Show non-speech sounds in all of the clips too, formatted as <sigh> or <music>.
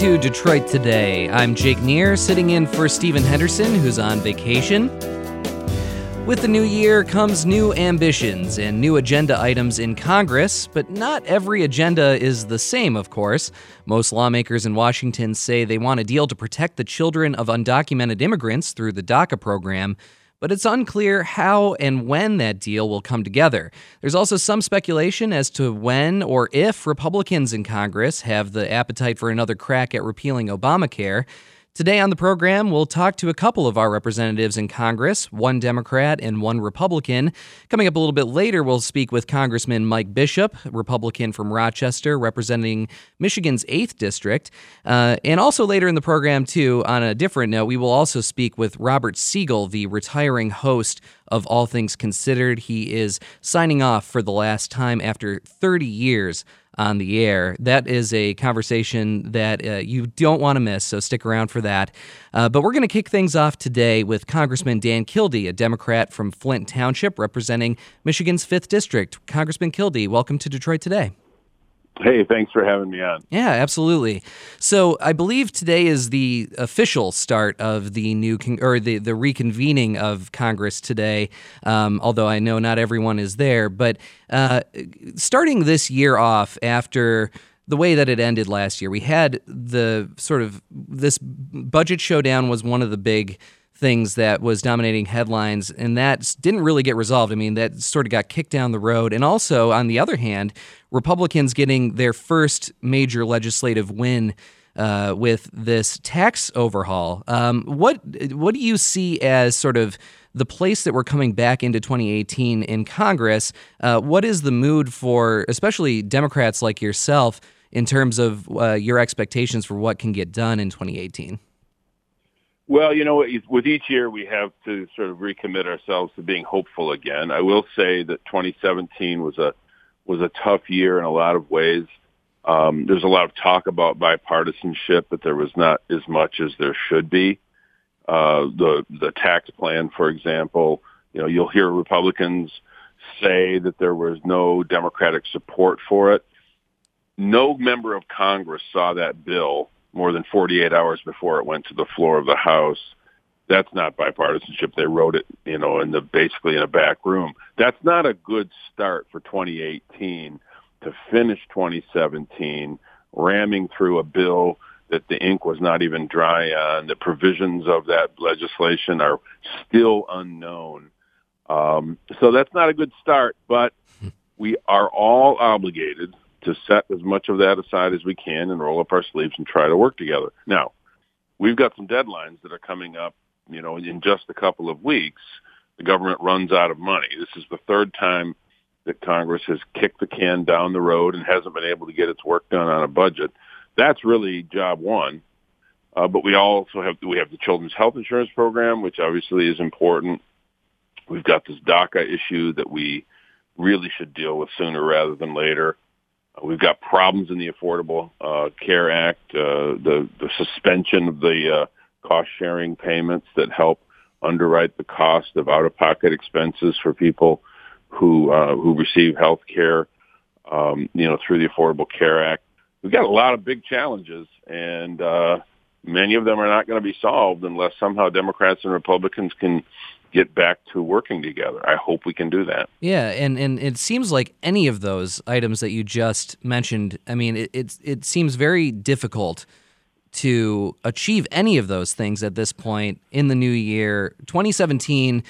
to Detroit Today. I'm Jake Neher, sitting in for Stephen Henderson, who's on vacation. With the new year comes new ambitions and new agenda items in Congress, but not every agenda is the same, of course. Most lawmakers in Washington say they want a deal to protect the children of undocumented immigrants through the DACA program but it's unclear how and when that deal will come together. There's also some speculation as to when or if Republicans in Congress have the appetite for another crack at repealing Obamacare. Today on the program, we'll talk to a couple of our representatives in Congress, one Democrat and one Republican. Coming up a little bit later, we'll speak with Congressman Mike Bishop, Republican from Rochester, representing Michigan's 8th District. Uh, and also later in the program, too, on a different note, we will also speak with Robert Siegel, the retiring host of All Things Considered. He is signing off for the last time after 30 years on the air. That is a conversation that uh, you don't want to miss, so stick around for that. Uh, but we're going to kick things off today with Congressman Dan Kildee, a Democrat from Flint Township representing Michigan's 5th District. Congressman Kildee, welcome to Detroit Today. Hey, thanks for having me on. Yeah, absolutely. So I believe today is the official start of the new con- or the the reconvening of Congress today. Um, although I know not everyone is there, but uh, starting this year off after the way that it ended last year, we had the sort of this budget showdown was one of the big things that was dominating headlines, and that didn't really get resolved. I mean, that sort of got kicked down the road. And also, on the other hand, Republicans getting their first major legislative win. Uh, with this tax overhaul, um, what what do you see as sort of the place that we're coming back into 2018 in Congress? Uh, what is the mood for, especially Democrats like yourself, in terms of uh, your expectations for what can get done in 2018? Well, you know, with each year we have to sort of recommit ourselves to being hopeful again. I will say that 2017 was a was a tough year in a lot of ways. Um, there's a lot of talk about bipartisanship, but there was not as much as there should be. Uh, the the tax plan, for example, you know, you'll hear Republicans say that there was no Democratic support for it. No member of Congress saw that bill more than 48 hours before it went to the floor of the House. That's not bipartisanship. They wrote it, you know, in the basically in a back room. That's not a good start for 2018 to finish 2017 ramming through a bill that the ink was not even dry on. The provisions of that legislation are still unknown. Um, so that's not a good start, but we are all obligated to set as much of that aside as we can and roll up our sleeves and try to work together. Now, we've got some deadlines that are coming up, you know, in just a couple of weeks. The government runs out of money. This is the third time that Congress has kicked the can down the road and hasn't been able to get its work done on a budget. That's really job one. Uh, but we also have we have the Children's Health Insurance Program, which obviously is important. We've got this DACA issue that we really should deal with sooner rather than later. We've got problems in the Affordable uh, Care Act, uh, the the suspension of the uh, cost sharing payments that help underwrite the cost of out of pocket expenses for people who uh, who receive health care, um, you know, through the Affordable Care Act. We've got a lot of big challenges, and uh, many of them are not going to be solved unless somehow Democrats and Republicans can get back to working together. I hope we can do that. Yeah, and, and it seems like any of those items that you just mentioned, I mean, it, it, it seems very difficult to achieve any of those things at this point in the new year. 2017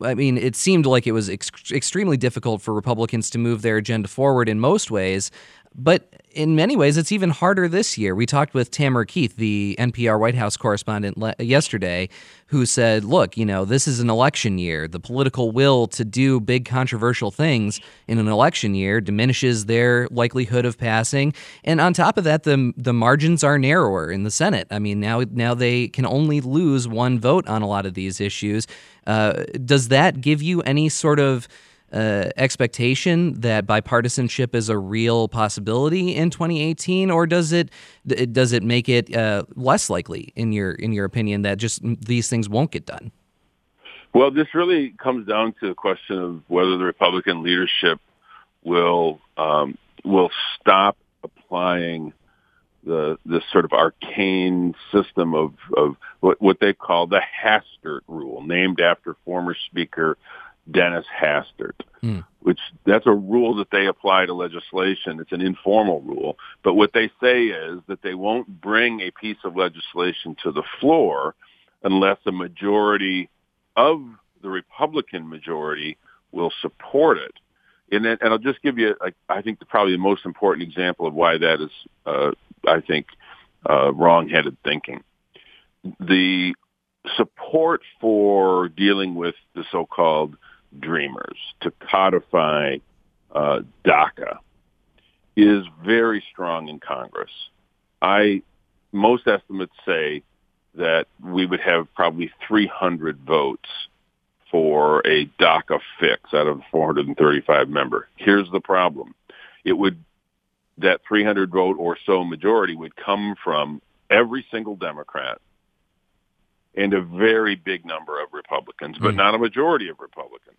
I mean, it seemed like it was ex- extremely difficult for Republicans to move their agenda forward in most ways. But in many ways, it's even harder this year. We talked with Tamara Keith, the NPR White House correspondent, le- yesterday, who said, look, you know, this is an election year. The political will to do big controversial things in an election year diminishes their likelihood of passing. And on top of that, the, the margins are narrower in the Senate. I mean, now, now they can only lose one vote on a lot of these issues. Uh, does that give you any sort of uh, expectation that bipartisanship is a real possibility in 2018, or does it does it make it uh, less likely in your in your opinion that just these things won't get done? Well, this really comes down to the question of whether the Republican leadership will um, will stop applying the this sort of arcane system of of what, what they call the Hastert rule, named after former Speaker Dennis Hastert, mm. which that's a rule that they apply to legislation. It's an informal rule, but what they say is that they won't bring a piece of legislation to the floor unless a majority of the Republican majority will support it. And, then, and I'll just give you, I think, probably the most important example of why that is, uh, I think, uh, wrong-headed thinking. The support for dealing with the so-called dreamers to codify uh, DACA is very strong in Congress. I most estimates say that we would have probably 300 votes for a DACA fix out of 435 member. Here's the problem. It would, that 300 vote or so majority would come from every single Democrat and a very big number of Republicans, but mm. not a majority of Republicans.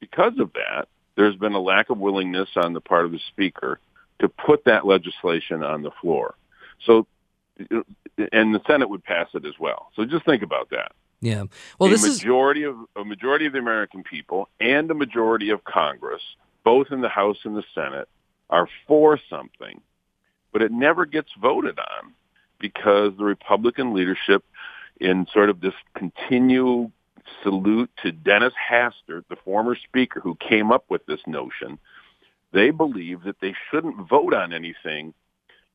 Because of that, there's been a lack of willingness on the part of the speaker to put that legislation on the floor. So, and the Senate would pass it as well. So just think about that. Yeah. Well, a this majority is of a majority of the American people and a majority of Congress, both in the House and the Senate, are for something, but it never gets voted on because the Republican leadership, in sort of this continual salute to Dennis Hastert, the former speaker who came up with this notion, they believe that they shouldn't vote on anything,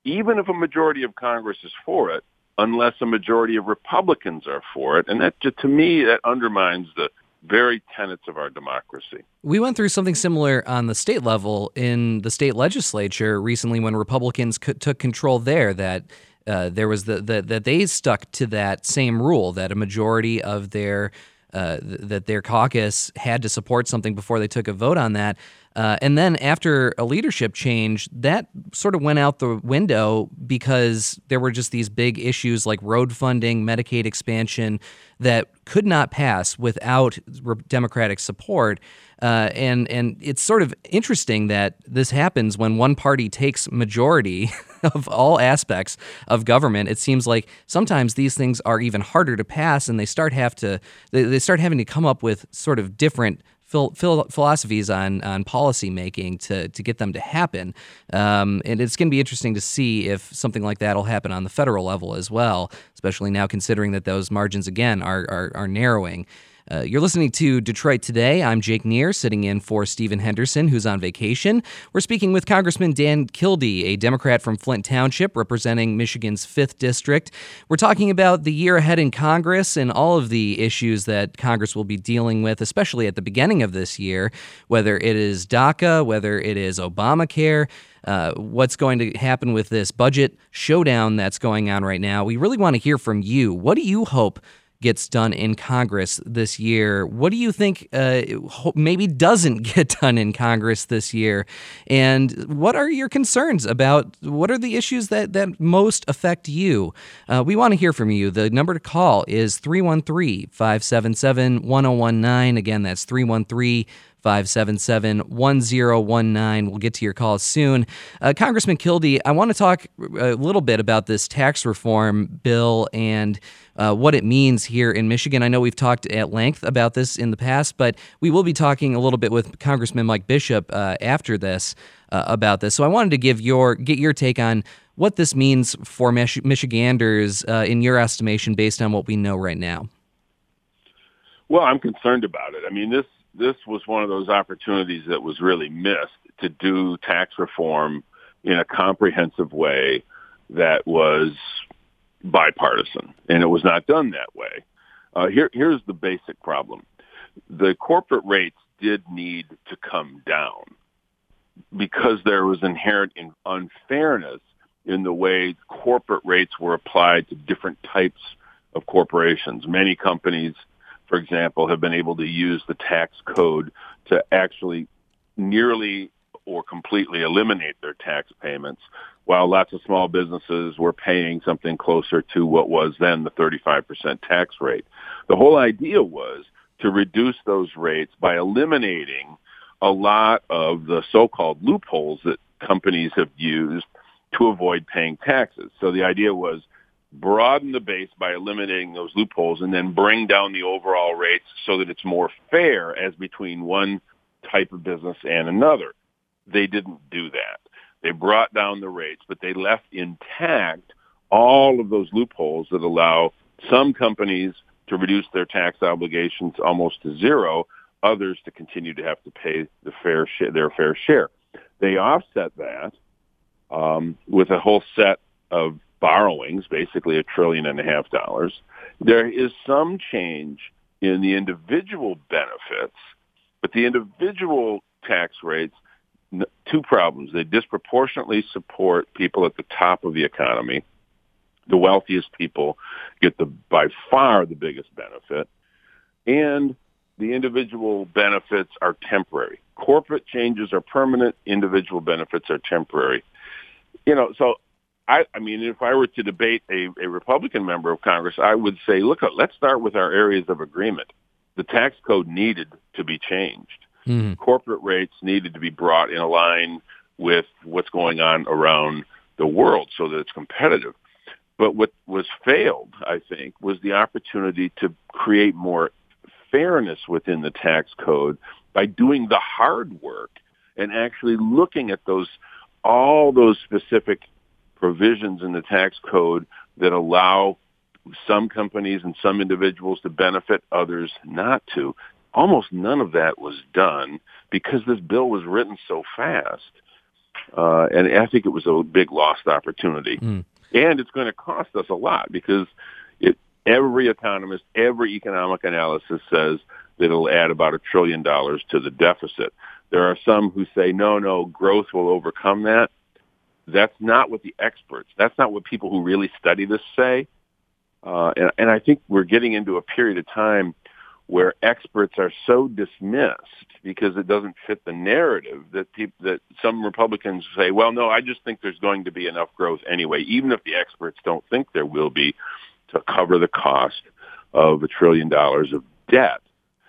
even if a majority of Congress is for it, unless a majority of Republicans are for it. And that, to me, that undermines the very tenets of our democracy. We went through something similar on the state level in the state legislature recently when Republicans took control there. That uh, there was the, the that they stuck to that same rule that a majority of their uh, that their caucus had to support something before they took a vote on that. Uh, and then after a leadership change, that sort of went out the window because there were just these big issues like road funding, Medicaid expansion that could not pass without Democratic support. Uh, and and it's sort of interesting that this happens when one party takes majority <laughs> of all aspects of government. It seems like sometimes these things are even harder to pass, and they start have to they, they start having to come up with sort of different phil- phil- philosophies on on policy making to to get them to happen. Um, and it's going to be interesting to see if something like that will happen on the federal level as well, especially now considering that those margins again are are, are narrowing. Uh, you're listening to Detroit Today. I'm Jake Neher, sitting in for Stephen Henderson, who's on vacation. We're speaking with Congressman Dan Kildee, a Democrat from Flint Township, representing Michigan's 5th District. We're talking about the year ahead in Congress and all of the issues that Congress will be dealing with, especially at the beginning of this year, whether it is DACA, whether it is Obamacare. Uh, what's going to happen with this budget showdown that's going on right now. We really want to hear from you. What do you hope gets done in Congress this year. What do you think uh, maybe doesn't <laughs> get done in Congress this year? And what are your concerns about what are the issues that, that most affect you? Uh, we want to hear from you. The number to call is 313 577 1019. Again, that's 313 577 1019. We'll get to your calls soon. Uh, Congressman Kildee, I want to talk a little bit about this tax reform bill and uh, what it means here in Michigan. I know we've talked at length about this in the past, but we will be talking a little bit with Congressman Mike Bishop uh, after this uh, about this. So I wanted to give your get your take on what this means for Mich- Michiganders uh, in your estimation, based on what we know right now. Well, I'm concerned about it. I mean, this this was one of those opportunities that was really missed to do tax reform in a comprehensive way that was bipartisan, and it was not done that way. Uh, here, here's the basic problem: the corporate rates did need to come down because there was inherent unfairness in the way corporate rates were applied to different types of corporations. Many companies for example, have been able to use the tax code to actually nearly or completely eliminate their tax payments, while lots of small businesses were paying something closer to what was then the 35% tax rate. The whole idea was to reduce those rates by eliminating a lot of the so-called loopholes that companies have used to avoid paying taxes. So the idea was broaden the base by eliminating those loopholes and then bring down the overall rates so that it's more fair as between one type of business and another. They didn't do that. They brought down the rates, but they left intact all of those loopholes that allow some companies to reduce their tax obligations almost to zero, others to continue to have to pay the fair sh- their fair share. They offset that um, with a whole set of borrowings, basically a trillion and a half dollars. There is some change in the individual benefits, but the individual tax rates, two problems. They disproportionately support people at the top of the economy. The wealthiest people get the by far the biggest benefit. And the individual benefits are temporary. Corporate changes are permanent. Individual benefits are temporary. You know, so I, I mean, if I were to debate a, a Republican member of Congress, I would say, look, let's start with our areas of agreement. The tax code needed to be changed. Mm-hmm. Corporate rates needed to be brought in line with what's going on around the world so that it's competitive. But what was failed, I think, was the opportunity to create more fairness within the tax code by doing the hard work and actually looking at those all those specific provisions in the tax code that allow some companies and some individuals to benefit, others not to. Almost none of that was done because this bill was written so fast. Uh, and I think it was a big lost opportunity. Mm. And it's going to cost us a lot because it, every economist, every economic analysis says that it'll add about a trillion dollars to the deficit. There are some who say, no, no, growth will overcome that. That's not what the experts, that's not what people who really study this say. Uh, and, and I think we're getting into a period of time where experts are so dismissed because it doesn't fit the narrative that people, that some Republicans say, well, no, I just think there's going to be enough growth anyway, even if the experts don't think there will be to cover the cost of a trillion dollars of debt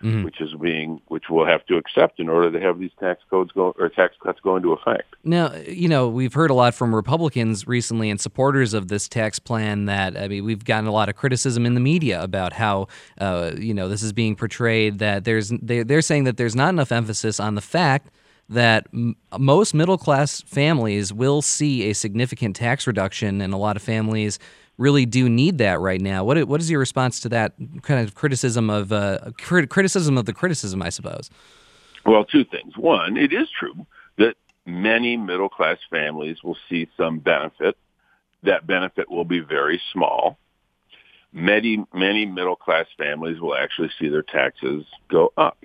mm-hmm. which is being which we'll have to accept in order to have these tax codes go or tax cuts go into effect. Now, you know, we've heard a lot from Republicans recently and supporters of this tax plan that I mean, we've gotten a lot of criticism in the media about how uh, you know this is being portrayed that there's they, they're saying that there's not enough emphasis on the fact that m- most middle class families will see a significant tax reduction, and a lot of families really do need that right now. What what is your response to that kind of criticism of uh, criticism of the criticism? I suppose. Well, two things. One, it is true that many middle class families will see some benefit. That benefit will be very small. Many many middle class families will actually see their taxes go up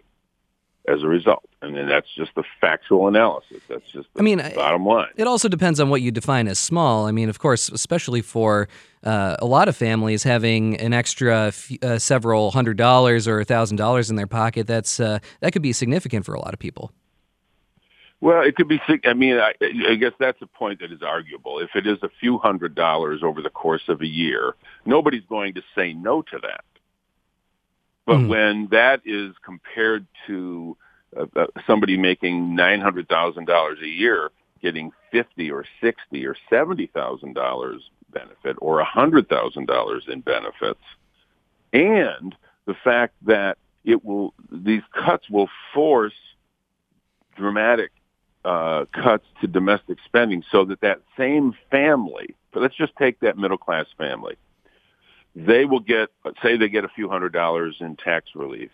as a result. And then that's just the factual analysis. That's just I mean, bottom line. It also depends on what you define as small. I mean, of course, especially for uh, a lot of families having an extra f- uh, several hundred dollars or a thousand dollars in their pocket, that's uh, that could be significant for a lot of people. Well, it could be. I mean, I, I guess that's a point that is arguable. If it is a few hundred dollars over the course of a year, nobody's going to say no to that. But mm. when that is compared to uh, uh, somebody making nine hundred thousand dollars a year getting fifty or sixty or seventy thousand dollars benefit or a hundred thousand dollars in benefits, and the fact that it will these cuts will force dramatic uh, cuts to domestic spending, so that that same family, but let's just take that middle class family, they will get, say they get a few hundred dollars in tax relief.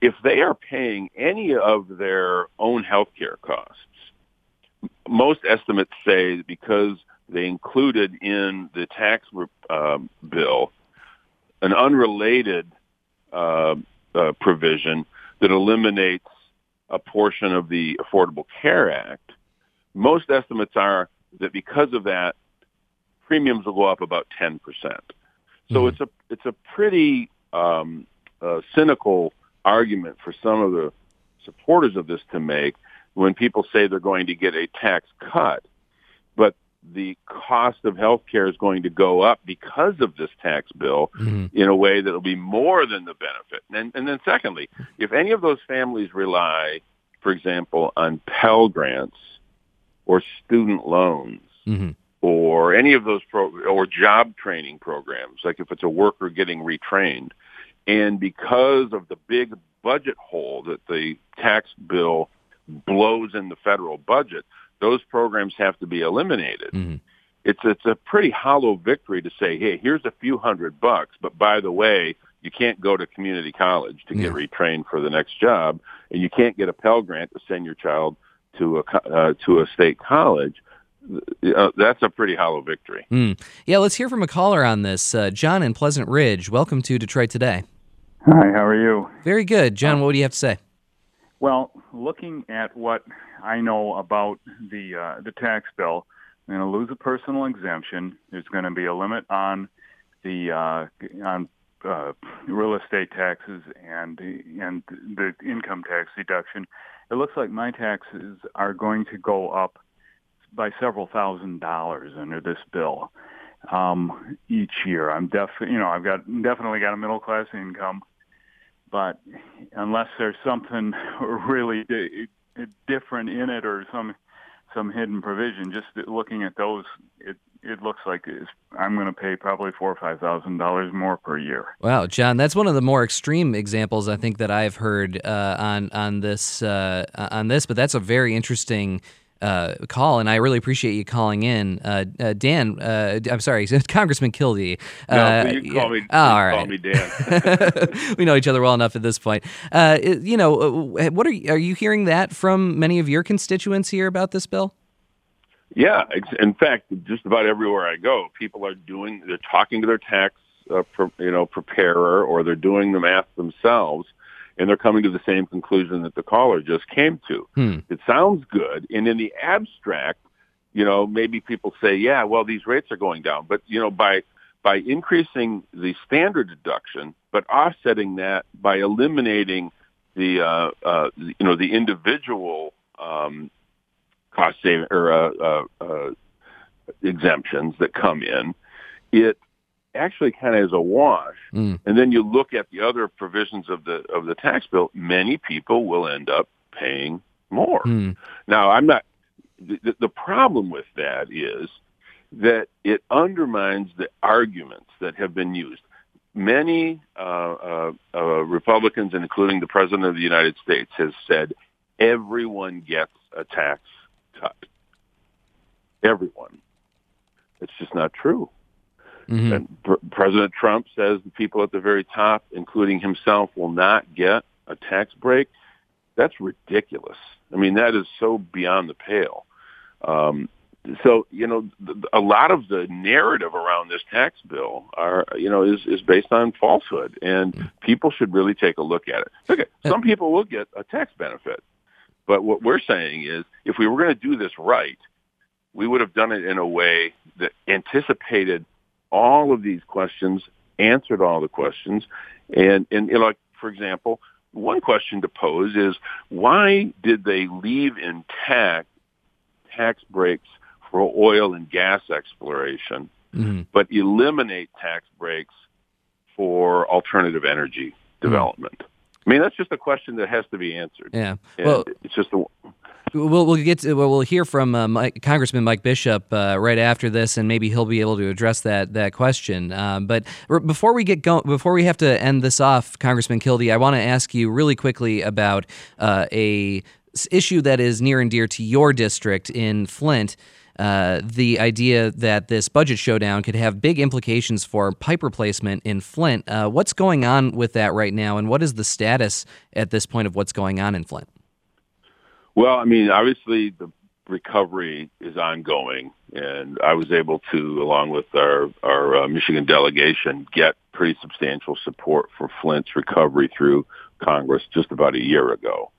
If they are paying any of their own health care costs, most estimates say because they included in the tax uh, bill an unrelated uh, uh, provision that eliminates a portion of the Affordable Care Act. Most estimates are that because of that, premiums will go up about 10%. So mm-hmm. it's a it's a pretty um, uh, cynical argument for some of the supporters of this to make when people say they're going to get a tax cut, but the cost of health care is going to go up because of this tax bill mm-hmm. in a way that will be more than the benefit. And, and then secondly, if any of those families rely, for example, on Pell Grants or student loans, Mm-hmm. Or any of those pro or job training programs, like if it's a worker getting retrained, and because of the big budget hole that the tax bill blows in the federal budget, those programs have to be eliminated. Mm-hmm. It's it's a pretty hollow victory to say, hey, here's a few hundred bucks, but by the way, you can't go to community college to get Yeah. retrained for the next job, and you can't get a Pell Grant to send your child to a uh, to a state college. Uh, that's a pretty hollow victory. Mm. Yeah, let's hear from a caller on this. Uh, John in Pleasant Ridge, welcome to Detroit Today. Hi, how are you? Very good. John, what do you have to say? Well, looking at what I know about the uh, the tax bill, I'm going to lose a personal exemption. There's going to be a limit on the uh, on uh, real estate taxes and and the income tax deduction. It looks like my taxes are going to go up by several thousand dollars under this bill um, each year. I'm def, you know, I've got definitely got a middle class income, but unless there's something <laughs> really di- different in it or some some hidden provision, just looking at those, it it looks like I'm going to pay probably four or five thousand dollars more per year. Wow, John, that's one of the more extreme examples I think that I've heard uh, on on this uh, on this. But that's a very interesting uh, call, and I really appreciate you calling in, uh, uh, Dan. Uh, I'm sorry, <laughs> Congressman Kildee. No, Uh, you call me. Oh, all. Call me Dan. <laughs> we know each other well enough at this point. Uh, you know, what are you, are you hearing that from many of your constituents here about this bill? Yeah, in fact, just about everywhere I go, people are doing. They're talking to their tax, uh, you know, preparer, or they're doing the math themselves, and they're coming to the same conclusion that the caller just came to. Hmm. It sounds good, and in the abstract, you know, maybe people say, yeah, well, these rates are going down, but you know, by by increasing the standard deduction, but offsetting that by eliminating the uh, uh, you know the individual um, cost saving or uh, uh, uh, exemptions that come in, it actually kind of is a wash. Mm. And then you look at the other provisions of the of the tax bill. Many people will end up paying more. Hmm. Now, I'm not. The, the problem with that is that it undermines the arguments that have been used. Many uh, uh, uh, Republicans, including the President of the United States, has said everyone gets a tax cut. Everyone. It's just not true. Mhm. And Pr- President Trump says the people at the very top, including himself, will not get a tax break. That's ridiculous. I mean, that is so beyond the pale. Um, so, you know, th- a lot of the narrative around this tax bill are, you know, is, is based on falsehood, and people should really take a look at it. Okay, some people will get a tax benefit, but what we're saying is, if we were going to do this right, we would have done it in a way that anticipated all of these questions, answered all the questions, and and you know, like for example, one question to pose is why did they leave intact tax breaks for oil and gas exploration, Mhm. but eliminate tax breaks for alternative energy development? I mean, that's just a question that has to be answered. Yeah. And Well, it's just a, We'll, we'll get to, well, hear from uh, Mike, Congressman Mike Bishop uh, right after this, and maybe he'll be able to address that that question. Um, but before we get going, before we have to end this off, Congressman Kildee, I want to ask you really quickly about uh, a issue that is near and dear to your district in Flint. Uh, the idea that this budget showdown could have big implications for pipe replacement in Flint. Uh, what's going on with that right now, and what is the status at this point of what's going on in Flint? Well, I mean, obviously the recovery is ongoing, and I was able to, along with our our uh, Michigan delegation, get pretty substantial support for Flint's recovery through Congress just about a year ago.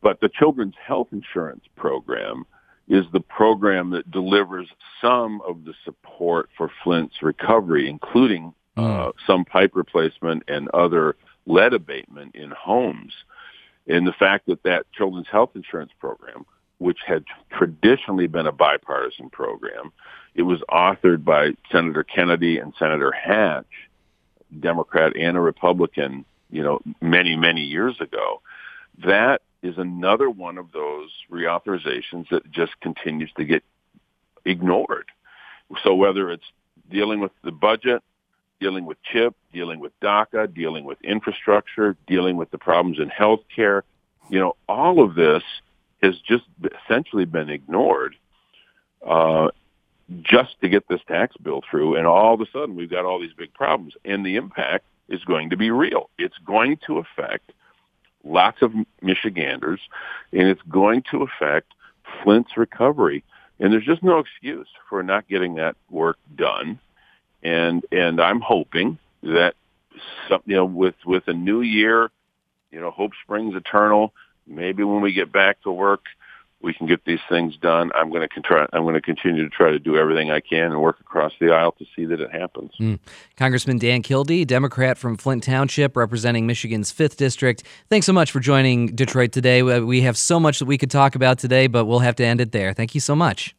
But the Children's Health Insurance Program is the program that delivers some of the support for Flint's recovery, including uh, some pipe replacement and other lead abatement in homes and the fact that that children's health insurance program, which had traditionally been a bipartisan program, it was authored by Senator Kennedy and Senator Hatch, Democrat and a Republican, you know, many, many years ago. That is another one of those reauthorizations that just continues to get ignored. So whether it's dealing with the budget, dealing with CHIP, dealing with DACA, dealing with infrastructure, dealing with the problems in healthcare, you know, all of this has just essentially been ignored uh, just to get this tax bill through. And all of a sudden, we've got all these big problems, and the impact is going to be real. It's going to affect lots of Michiganders, and it's going to affect Flint's recovery. And there's just no excuse for not getting that work done. And and I'm hoping that some, you know with with a new year, you know, hope springs eternal. Maybe when we get back to work, we can get these things done. I'm going to try. I'm going to continue to try to do everything I can and work across the aisle to see that it happens. Mm. Congressman Dan Kildee, Democrat from Flint Township, representing Michigan's fifth district. Thanks so much for joining Detroit today. We have so much that we could talk about today, but we'll have to end it there. Thank you so much.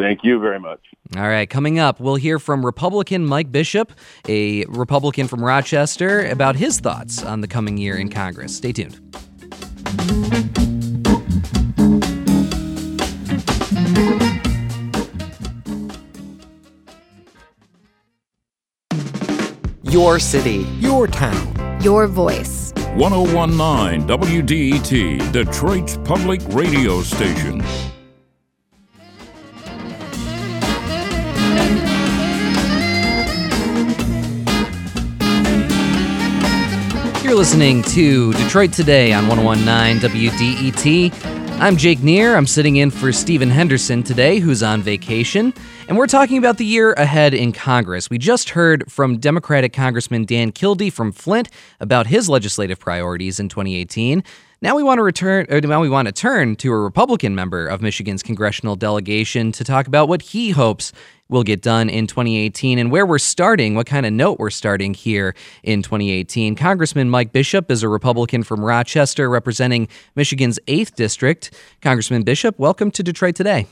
Thank you very much. All right, coming up, we'll hear from Republican Mike Bishop, a Republican from Rochester, about his thoughts on the coming year in Congress. Stay tuned. Your city. Your town. Your voice. 1019 WDET, Detroit's public radio station. You're listening to Detroit Today on 1019 WDET. I'm Jake Neher. I'm sitting in for Stephen Henderson today, who's on vacation, and we're talking about the year ahead in Congress. We just heard from Democratic Congressman Dan Kildee from Flint about his legislative priorities in 2018. Now we want to return, now we want to turn to a Republican member of Michigan's congressional delegation to talk about what he hopes will get done in 2018 and where we're starting, what kind of note we're starting here in 2018. Congressman Mike Bishop is a Republican from Rochester representing Michigan's 8th District. Congressman Bishop, welcome to Detroit Today.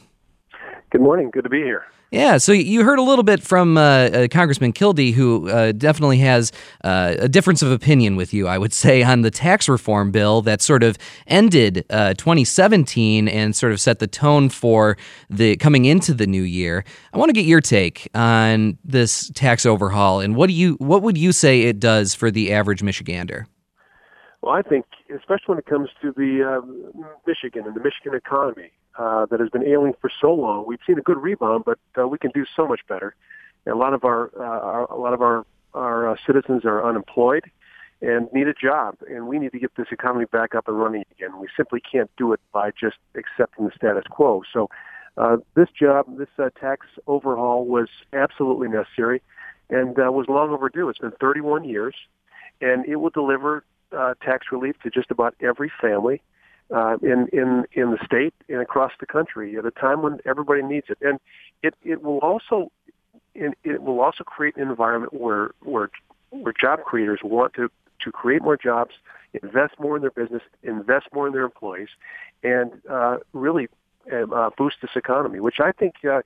Good morning. Good to be here. Yeah, so you heard a little bit from uh, uh, Congressman Kildee, who uh, definitely has uh, a difference of opinion with you, I would say, on the tax reform bill that sort of ended uh, 2017 and sort of set the tone for the coming into the new year. I want to get your take on this tax overhaul, and what do you what would you say it does for the average Michigander? Well, I think, especially when it comes to the uh, Michigan and the Michigan economy, uh, that has been ailing for so long. We've seen a good rebound, but uh, we can do so much better. And a lot of our, uh, our a lot of our our uh, citizens are unemployed and need a job, and we need to get this economy back up and running again. We simply can't do it by just accepting the status quo. So, uh, this job, this uh, tax overhaul, was absolutely necessary, and uh, was long overdue. It's been 31 years, and it will deliver uh, tax relief to just about every family uh, in in in the state and across the country at a time when everybody needs it, and it it will also it, it will also create an environment where where where job creators want to to create more jobs, invest more in their business, invest more in their employees, and uh, really um, uh, boost this economy, which I think uh,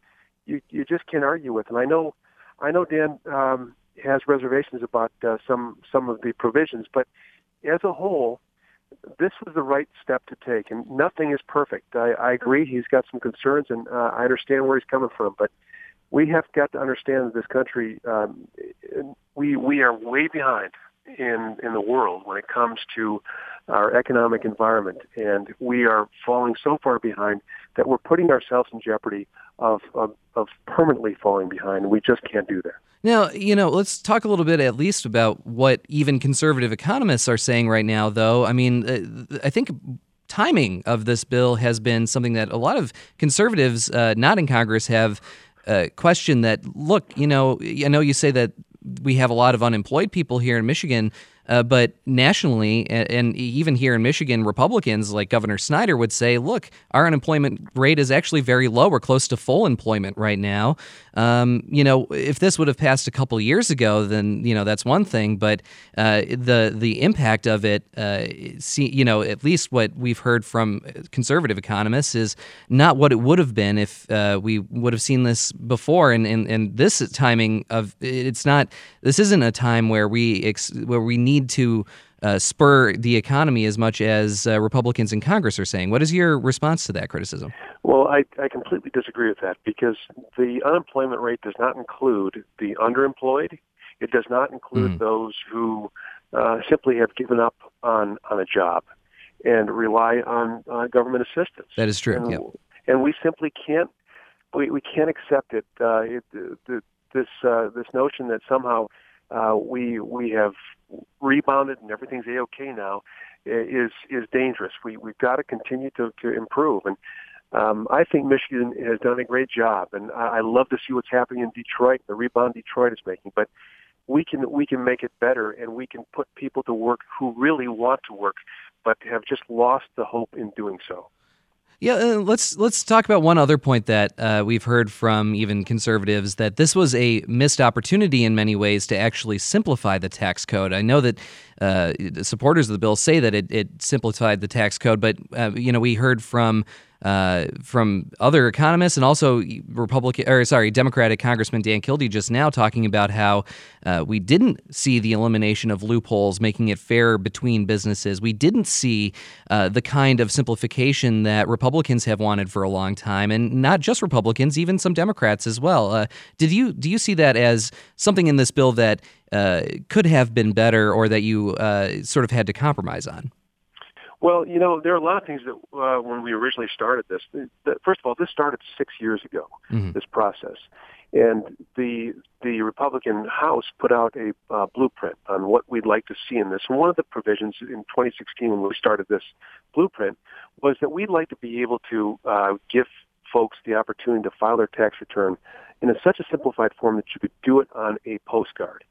you you just can't argue with. And I know I know Dan um, has reservations about uh, some some of the provisions, but as a whole, this was the right step to take, and nothing is perfect. I, I agree he's got some concerns, and uh, I understand where he's coming from, but we have got to understand that this country, um, we we are way behind in in the world when it comes to our economic environment, and we are falling so far behind that we're putting ourselves in jeopardy of of, of permanently falling behind. We just can't do that. Now, you know, let's talk a little bit at least about what even conservative economists are saying right now, though. I mean, uh, I think timing of this bill has been something that a lot of conservatives uh, not in Congress have uh, questioned that, look, you know, I know you say that we have a lot of unemployed people here in Michigan, uh, but nationally, and, and, even here in Michigan, Republicans like Governor Snyder would say, look, our unemployment rate is actually very low. We're close to full employment right now. Um, you know, if this would have passed a couple years ago, then, you know, that's one thing. But uh, the, the impact of it, uh, see, you know, at least what we've heard from conservative economists is not what it would have been if uh, we would have seen this before. And, and, and this timing of it's not, this isn't a time where we, ex- where we need need to uh, spur the economy as much as uh, Republicans in Congress are saying. What is your response to that criticism? Well, I, I completely disagree with that because the unemployment rate does not include the underemployed. It does not include mm. those who uh, simply have given up on, on a job and rely on uh, government assistance. That is true. And, yep. and we simply can't we, we can't accept it. Uh, it the, this uh, this notion that somehow uh, we we have rebounded and everything's a okay now is is dangerous. We we've got to continue to, to improve and. Um, I think Michigan has done a great job, and I, I love to see what's happening in Detroit, the rebound Detroit is making. But we can we can make it better, and we can put people to work who really want to work, but have just lost the hope in doing so. Yeah, uh, let's let's talk about one other point that uh, we've heard from even conservatives that this was a missed opportunity in many ways to actually simplify the tax code. I know that uh, supporters of the bill say that it, it simplified the tax code, but uh, you know we heard from uh, from other economists and also Republican or sorry Democratic Congressman Dan Kildee just now talking about how uh, we didn't see the elimination of loopholes, making it fair between businesses. We didn't see uh, the kind of simplification that Republicans have wanted for a long time, and not just Republicans, even some Democrats as well. Uh, did you do you see that as something in this bill that uh, could have been better, or that you uh, sort of had to compromise on? Well, you know, there are a lot of things that uh, when we originally started this. That, first of all, this started six years ago. Mm-hmm. This process, and the the Republican House put out a uh, blueprint on what we'd like to see in this. And one of the provisions in 2016 when we started this blueprint was that we'd like to be able to uh, give folks the opportunity to file their tax return in a, such a simplified form that you could do it on a postcard.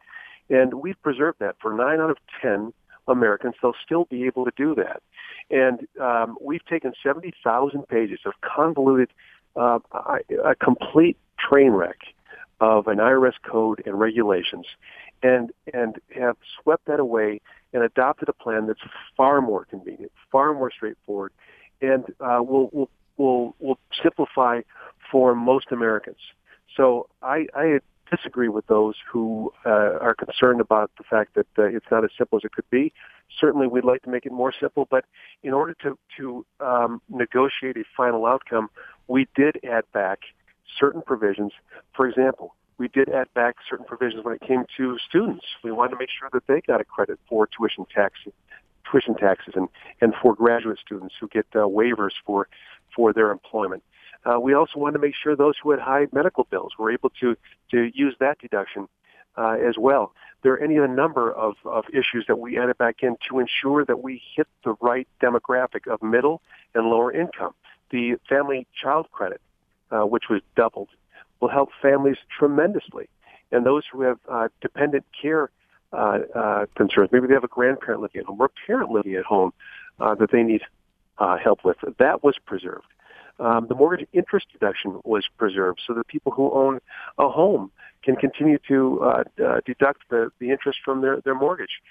And we've preserved that for nine out of ten Americans. They'll still be able to do that. And um, we've taken 70,000 pages of convoluted, uh, a complete train wreck of an IRS code and regulations, and and have swept that away and adopted a plan that's far more convenient, far more straightforward, and uh, will will will will simplify for most Americans. So I, I disagree with those who uh, are concerned about the fact that uh, it's not as simple as it could be. Certainly, we'd like to make it more simple, but in order to to um, negotiate a final outcome, we did add back certain provisions. For example, we did add back certain provisions when it came to students. We wanted to make sure that they got a credit for tuition tax, tuition taxes, and and for graduate students who get uh, waivers for for their employment. Uh, we also wanted to make sure those who had high medical bills were able to, to use that deduction uh, as well. There are any other number of, of issues that we added back in to ensure that we hit the right demographic of middle and lower income. The family child credit, uh, which was doubled, will help families tremendously. And those who have uh, dependent care uh, uh, concerns, maybe they have a grandparent living at home or a parent living at home uh, that they need uh, help with, that was preserved um, the mortgage interest deduction was preserved so that people who own a home can continue to uh, uh, deduct the, the interest from their, their mortgage.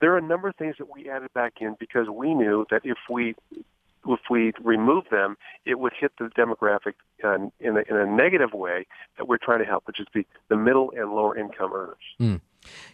There are a number of things that we added back in because we knew that if we if we remove them, it would hit the demographic uh, in, a, in a negative way that we're trying to help, which is the, the middle and lower income earners. Mm.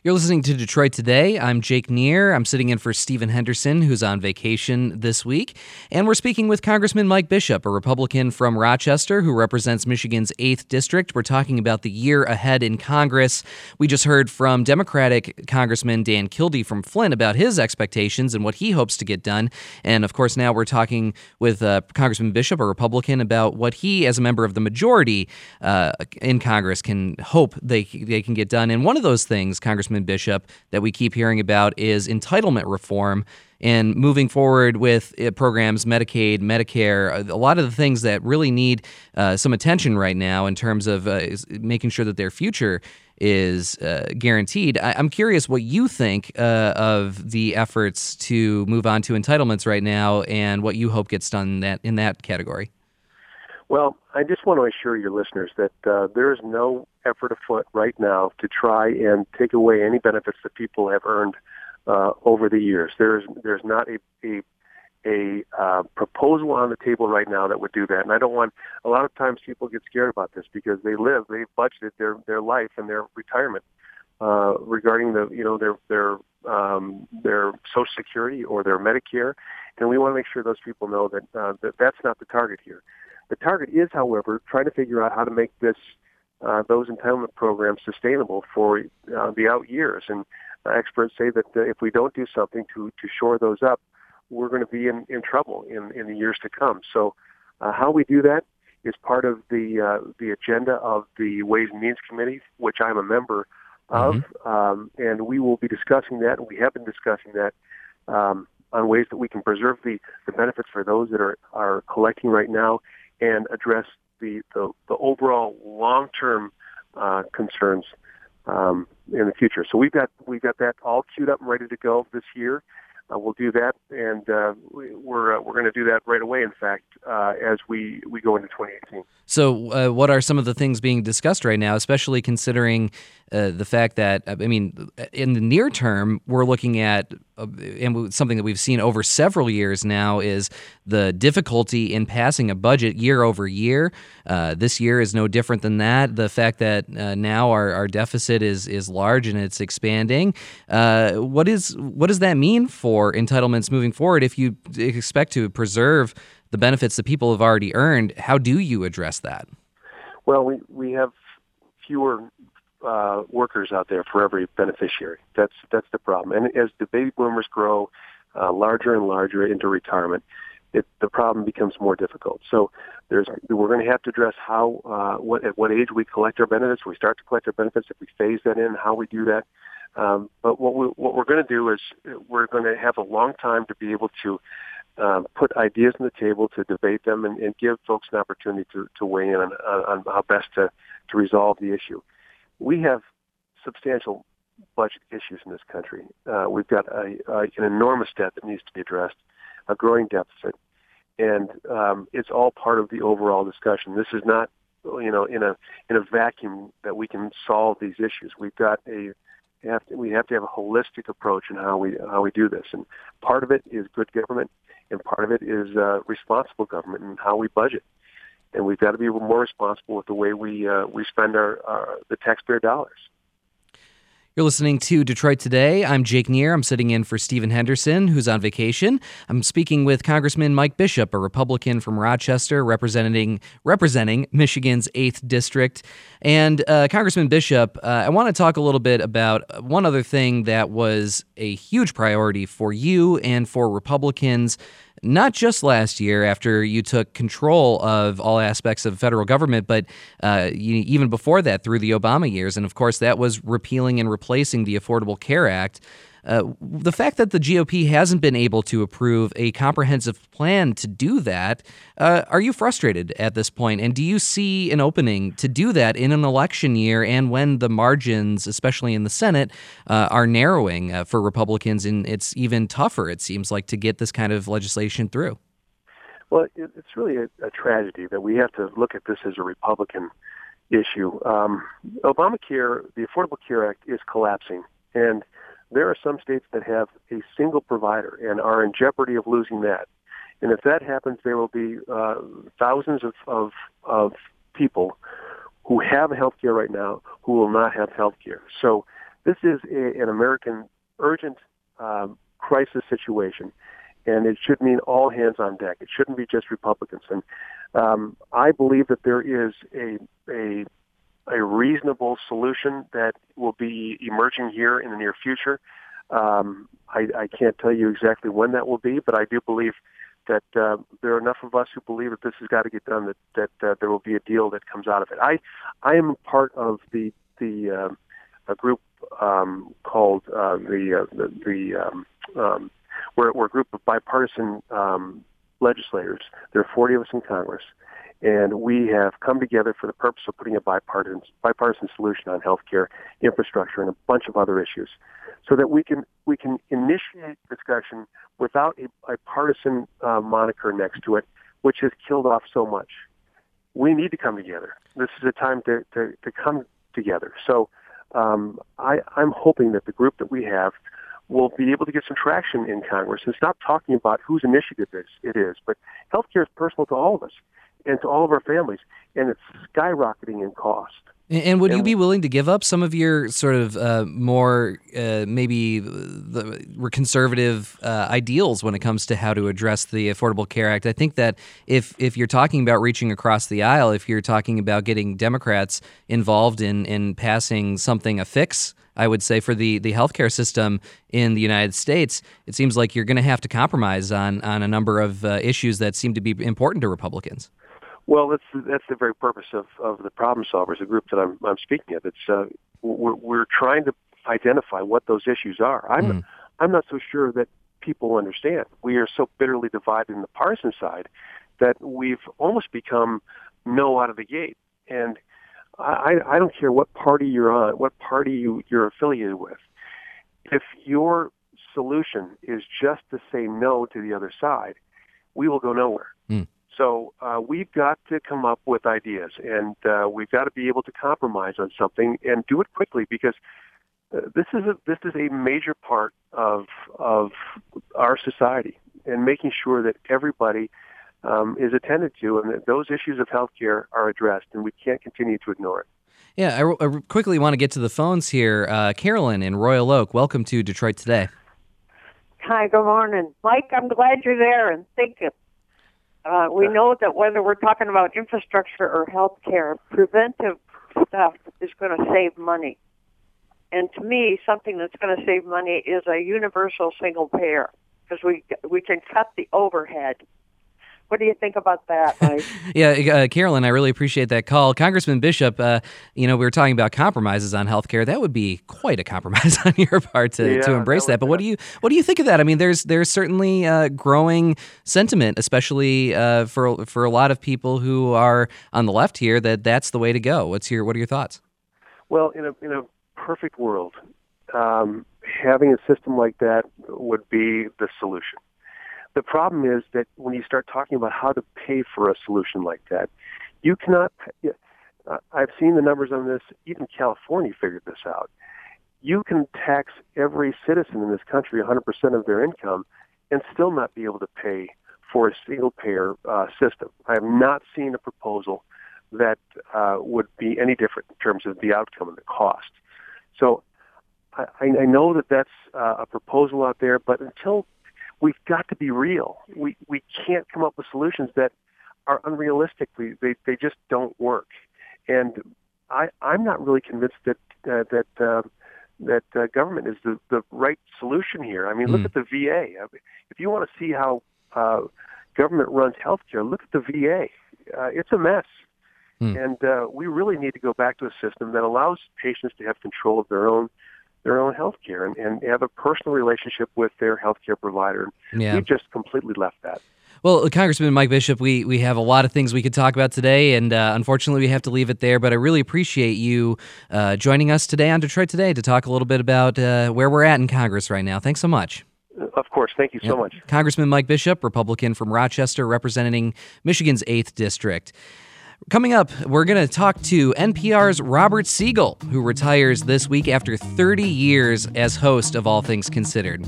You're listening to Detroit Today. I'm Jake Neher. I'm sitting in for Stephen Henderson, who's on vacation this week. And we're speaking with Congressman Mike Bishop, a Republican from Rochester who represents Michigan's 8th District. We're talking about the year ahead in Congress. We just heard from Democratic Congressman Dan Kildee from Flint about his expectations and what he hopes to get done. And of course, now we're talking with uh, Congressman Bishop, a Republican, about what he, as a member of the majority uh, in Congress, can hope they, they can get done. And one of those things, Congressman Bishop, that we keep hearing about is entitlement reform and moving forward with uh, programs, Medicaid, Medicare, uh, a lot of the things that really need uh, some attention right now in terms of uh, making sure that their future is uh, guaranteed. I- am curious what you think uh, of the efforts to move on to entitlements right now and what you hope gets done in that, in that category. Well, I just want to assure your listeners that uh, there is no effort afoot right now to try and take away any benefits that people have earned uh, over the years. There's there's not a a, a uh, proposal on the table right now that would do that. And I don't want a lot of times people get scared about this because they live, they've budgeted their their life and their retirement uh, regarding the you know their their um, their Social Security or their Medicare, and we want to make sure those people know that uh, that that's not the target here. The target is, however, trying to figure out how to make this uh, those entitlement programs sustainable for uh, the out years. And uh, experts say that uh, if we don't do something to to shore those up, we're going to be in, in trouble in, in the years to come. So, uh, how we do that is part of the uh, the agenda of the Ways and Means Committee, which I'm a member of, mm-hmm. um, and we will be discussing that, and we have been discussing that um, on ways that we can preserve the, the benefits for those that are, are collecting right now and address the, the, the overall long-term uh, concerns um, in the future. So we've got we've got that all queued up and ready to go this year. Uh, we'll do that, and uh, we're uh, we're going to do that right away. In fact, uh, as we we go into 2018. So, uh, what are some of the things being discussed right now, especially considering uh, the fact that I mean, in the near term, we're looking at uh, and something that we've seen over several years now is the difficulty in passing a budget year over year. Uh, this year is no different than that. The fact that uh, now our, our deficit is is large and it's expanding. Uh, what is what does that mean for entitlements moving forward? If you expect to preserve the benefits that people have already earned, how do you address that? Well, we we have fewer uh, workers out there for every beneficiary. That's that's the problem. And as the baby boomers grow uh, larger and larger into retirement, it, the problem becomes more difficult. So there's we're going to have to address how uh, what at what age we collect our benefits. We start to collect our benefits. If we phase that in, how we do that. Um, but what we what we're going to do is we're going to have a long time to be able to um, put ideas on the table to debate them and, and give folks an opportunity to, to weigh in on, on how best to, to resolve the issue we have substantial budget issues in this country. Uh, we've got a, a, an enormous debt that needs to be addressed, a growing deficit, and um, it's all part of the overall discussion. This is not, you know, in a in a vacuum that we can solve these issues. We've got a have to, we have to have a holistic approach in how we how we do this, and part of it is good government, and part of it is uh, responsible government and how we budget and we've got to be more responsible with the way we uh, we spend our, our the taxpayer dollars. You're listening to Detroit Today. I'm Jake Neher. I'm sitting in for Stephen Henderson, who's on vacation. I'm speaking with Congressman Mike Bishop, a Republican from Rochester, representing representing Michigan's eighth district. And uh, Congressman Bishop, uh, I want to talk a little bit about one other thing that was a huge priority for you and for Republicans not just last year after you took control of all aspects of federal government, but uh, even before that through the Obama years. And of course, that was repealing and replacing the Affordable Care Act. Uh, the fact that the GOP hasn't been able to approve a comprehensive plan to do that, uh, are you frustrated at this point? And do you see an opening to do that in an election year and when the margins, especially in the Senate, uh, are narrowing uh, for Republicans and it's even tougher, it seems like, to get this kind of legislation through? Well, it's really a, a tragedy that we have to look at this as a Republican issue. Um, Obamacare, the Affordable Care Act, is collapsing. And there are some states that have a single provider and are in jeopardy of losing that. And if that happens, there will be uh, thousands of, of, of people who have health care right now who will not have health care. So this is a, an American urgent um, crisis situation, and it should mean all hands on deck. It shouldn't be just Republicans. And um, I believe that there is a, a a reasonable solution that will be emerging here in the near future. Um, I, I can't tell you exactly when that will be, but I do believe that uh, there are enough of us who believe that this has got to get done. That that uh, there will be a deal that comes out of it. I I am part of the the uh, a group um, called uh, the uh, the, the um, um, we're, we're a group of bipartisan um, legislators. There are 40 of us in Congress, and we have come together for the purpose of putting a bipartisan, bipartisan solution on healthcare infrastructure and a bunch of other issues so that we can we can initiate discussion without a, a partisan uh, moniker next to it, which has killed off so much. We need to come together. This is a time to, to, to come together. So um, I, I'm hoping that the group that we have will be able to get some traction in Congress and stop talking about whose initiative it is. But healthcare is personal to all of us and to all of our families, and it's skyrocketing in cost. And would you be willing to give up some of your sort of uh, more uh, maybe the conservative uh, ideals when it comes to how to address the Affordable Care Act? I think that if if you're talking about reaching across the aisle, if you're talking about getting Democrats involved in in passing something a fix, I would say for the the healthcare system in the United States, it seems like you're going to have to compromise on on a number of uh, issues that seem to be important to Republicans. Well, that's that's the very purpose of, of the problem solvers, the group that I'm I'm speaking of. It's uh, we're, we're trying to identify what those issues are. I'm mm. I'm not so sure that people understand. We are so bitterly divided in the partisan side that we've almost become no out of the gate. And I, I don't care what party you're on, what party you, you're affiliated with. If your solution is just to say no to the other side, we will go nowhere. So uh, we've got to come up with ideas, and uh, we've got to be able to compromise on something and do it quickly because uh, this is a this is a major part of of our society, and making sure that everybody um, is attended to, and that those issues of healthcare are addressed, and we can't continue to ignore it. Yeah, I, I quickly want to get to the phones here. Uh, Carolyn in Royal Oak, welcome to Detroit Today. Hi, good morning, Mike. I'm glad you're there and thinking. Uh, we know that whether we're talking about infrastructure or health care, preventive stuff is going to save money. And to me, something that's going to save money is a universal single payer because we we can cut the overhead what do you think about that, Mike? <laughs> yeah, uh, Carolyn, I really appreciate that call. Congressman Bishop, uh, you know, we were talking about compromises on health care. That would be quite a compromise <laughs> on your part to, yeah, to embrace that. that. But what do you what do you think of that? I mean, there's there's certainly uh, growing sentiment, especially uh, for for a lot of people who are on the left here, that that's the way to go. What's your what are your thoughts? Well, in a in a perfect world, um, having a system like that would be the solution. The problem is that when you start talking about how to pay for a solution like that, you cannot. Uh, I've seen the numbers on this. Even California figured this out. You can tax every citizen in this country 100% of their income and still not be able to pay for a single payer uh, system. I have not seen a proposal that uh, would be any different in terms of the outcome and the cost. So I, I know that that's uh, a proposal out there, but until we've got to be real. We we can't come up with solutions that are unrealistic. We, they they just don't work. And I I'm not really convinced that uh, that uh, that uh, government is the the right solution here. I mean, mm. look hmm. at the VA. If you want to see how uh, government runs healthcare, look at the VA. Uh, it's a mess. Mm. And uh, we really need to go back to a system that allows patients to have control of their own their own health care and, and have a personal relationship with their health care provider. Yeah. We've just completely left that. Well, Congressman Mike Bishop, we, we have a lot of things we could talk about today, and uh, unfortunately, we have to leave it there. But I really appreciate you uh, joining us today on Detroit Today to talk a little bit about uh, where we're at in Congress right now. Thanks so much. Of course. Thank you so yep. much. Congressman Mike Bishop, Republican from Rochester, representing Michigan's 8th District. Coming up, we're going to talk to NPR's Robert Siegel, who retires this week after 30 years as host of All Things Considered.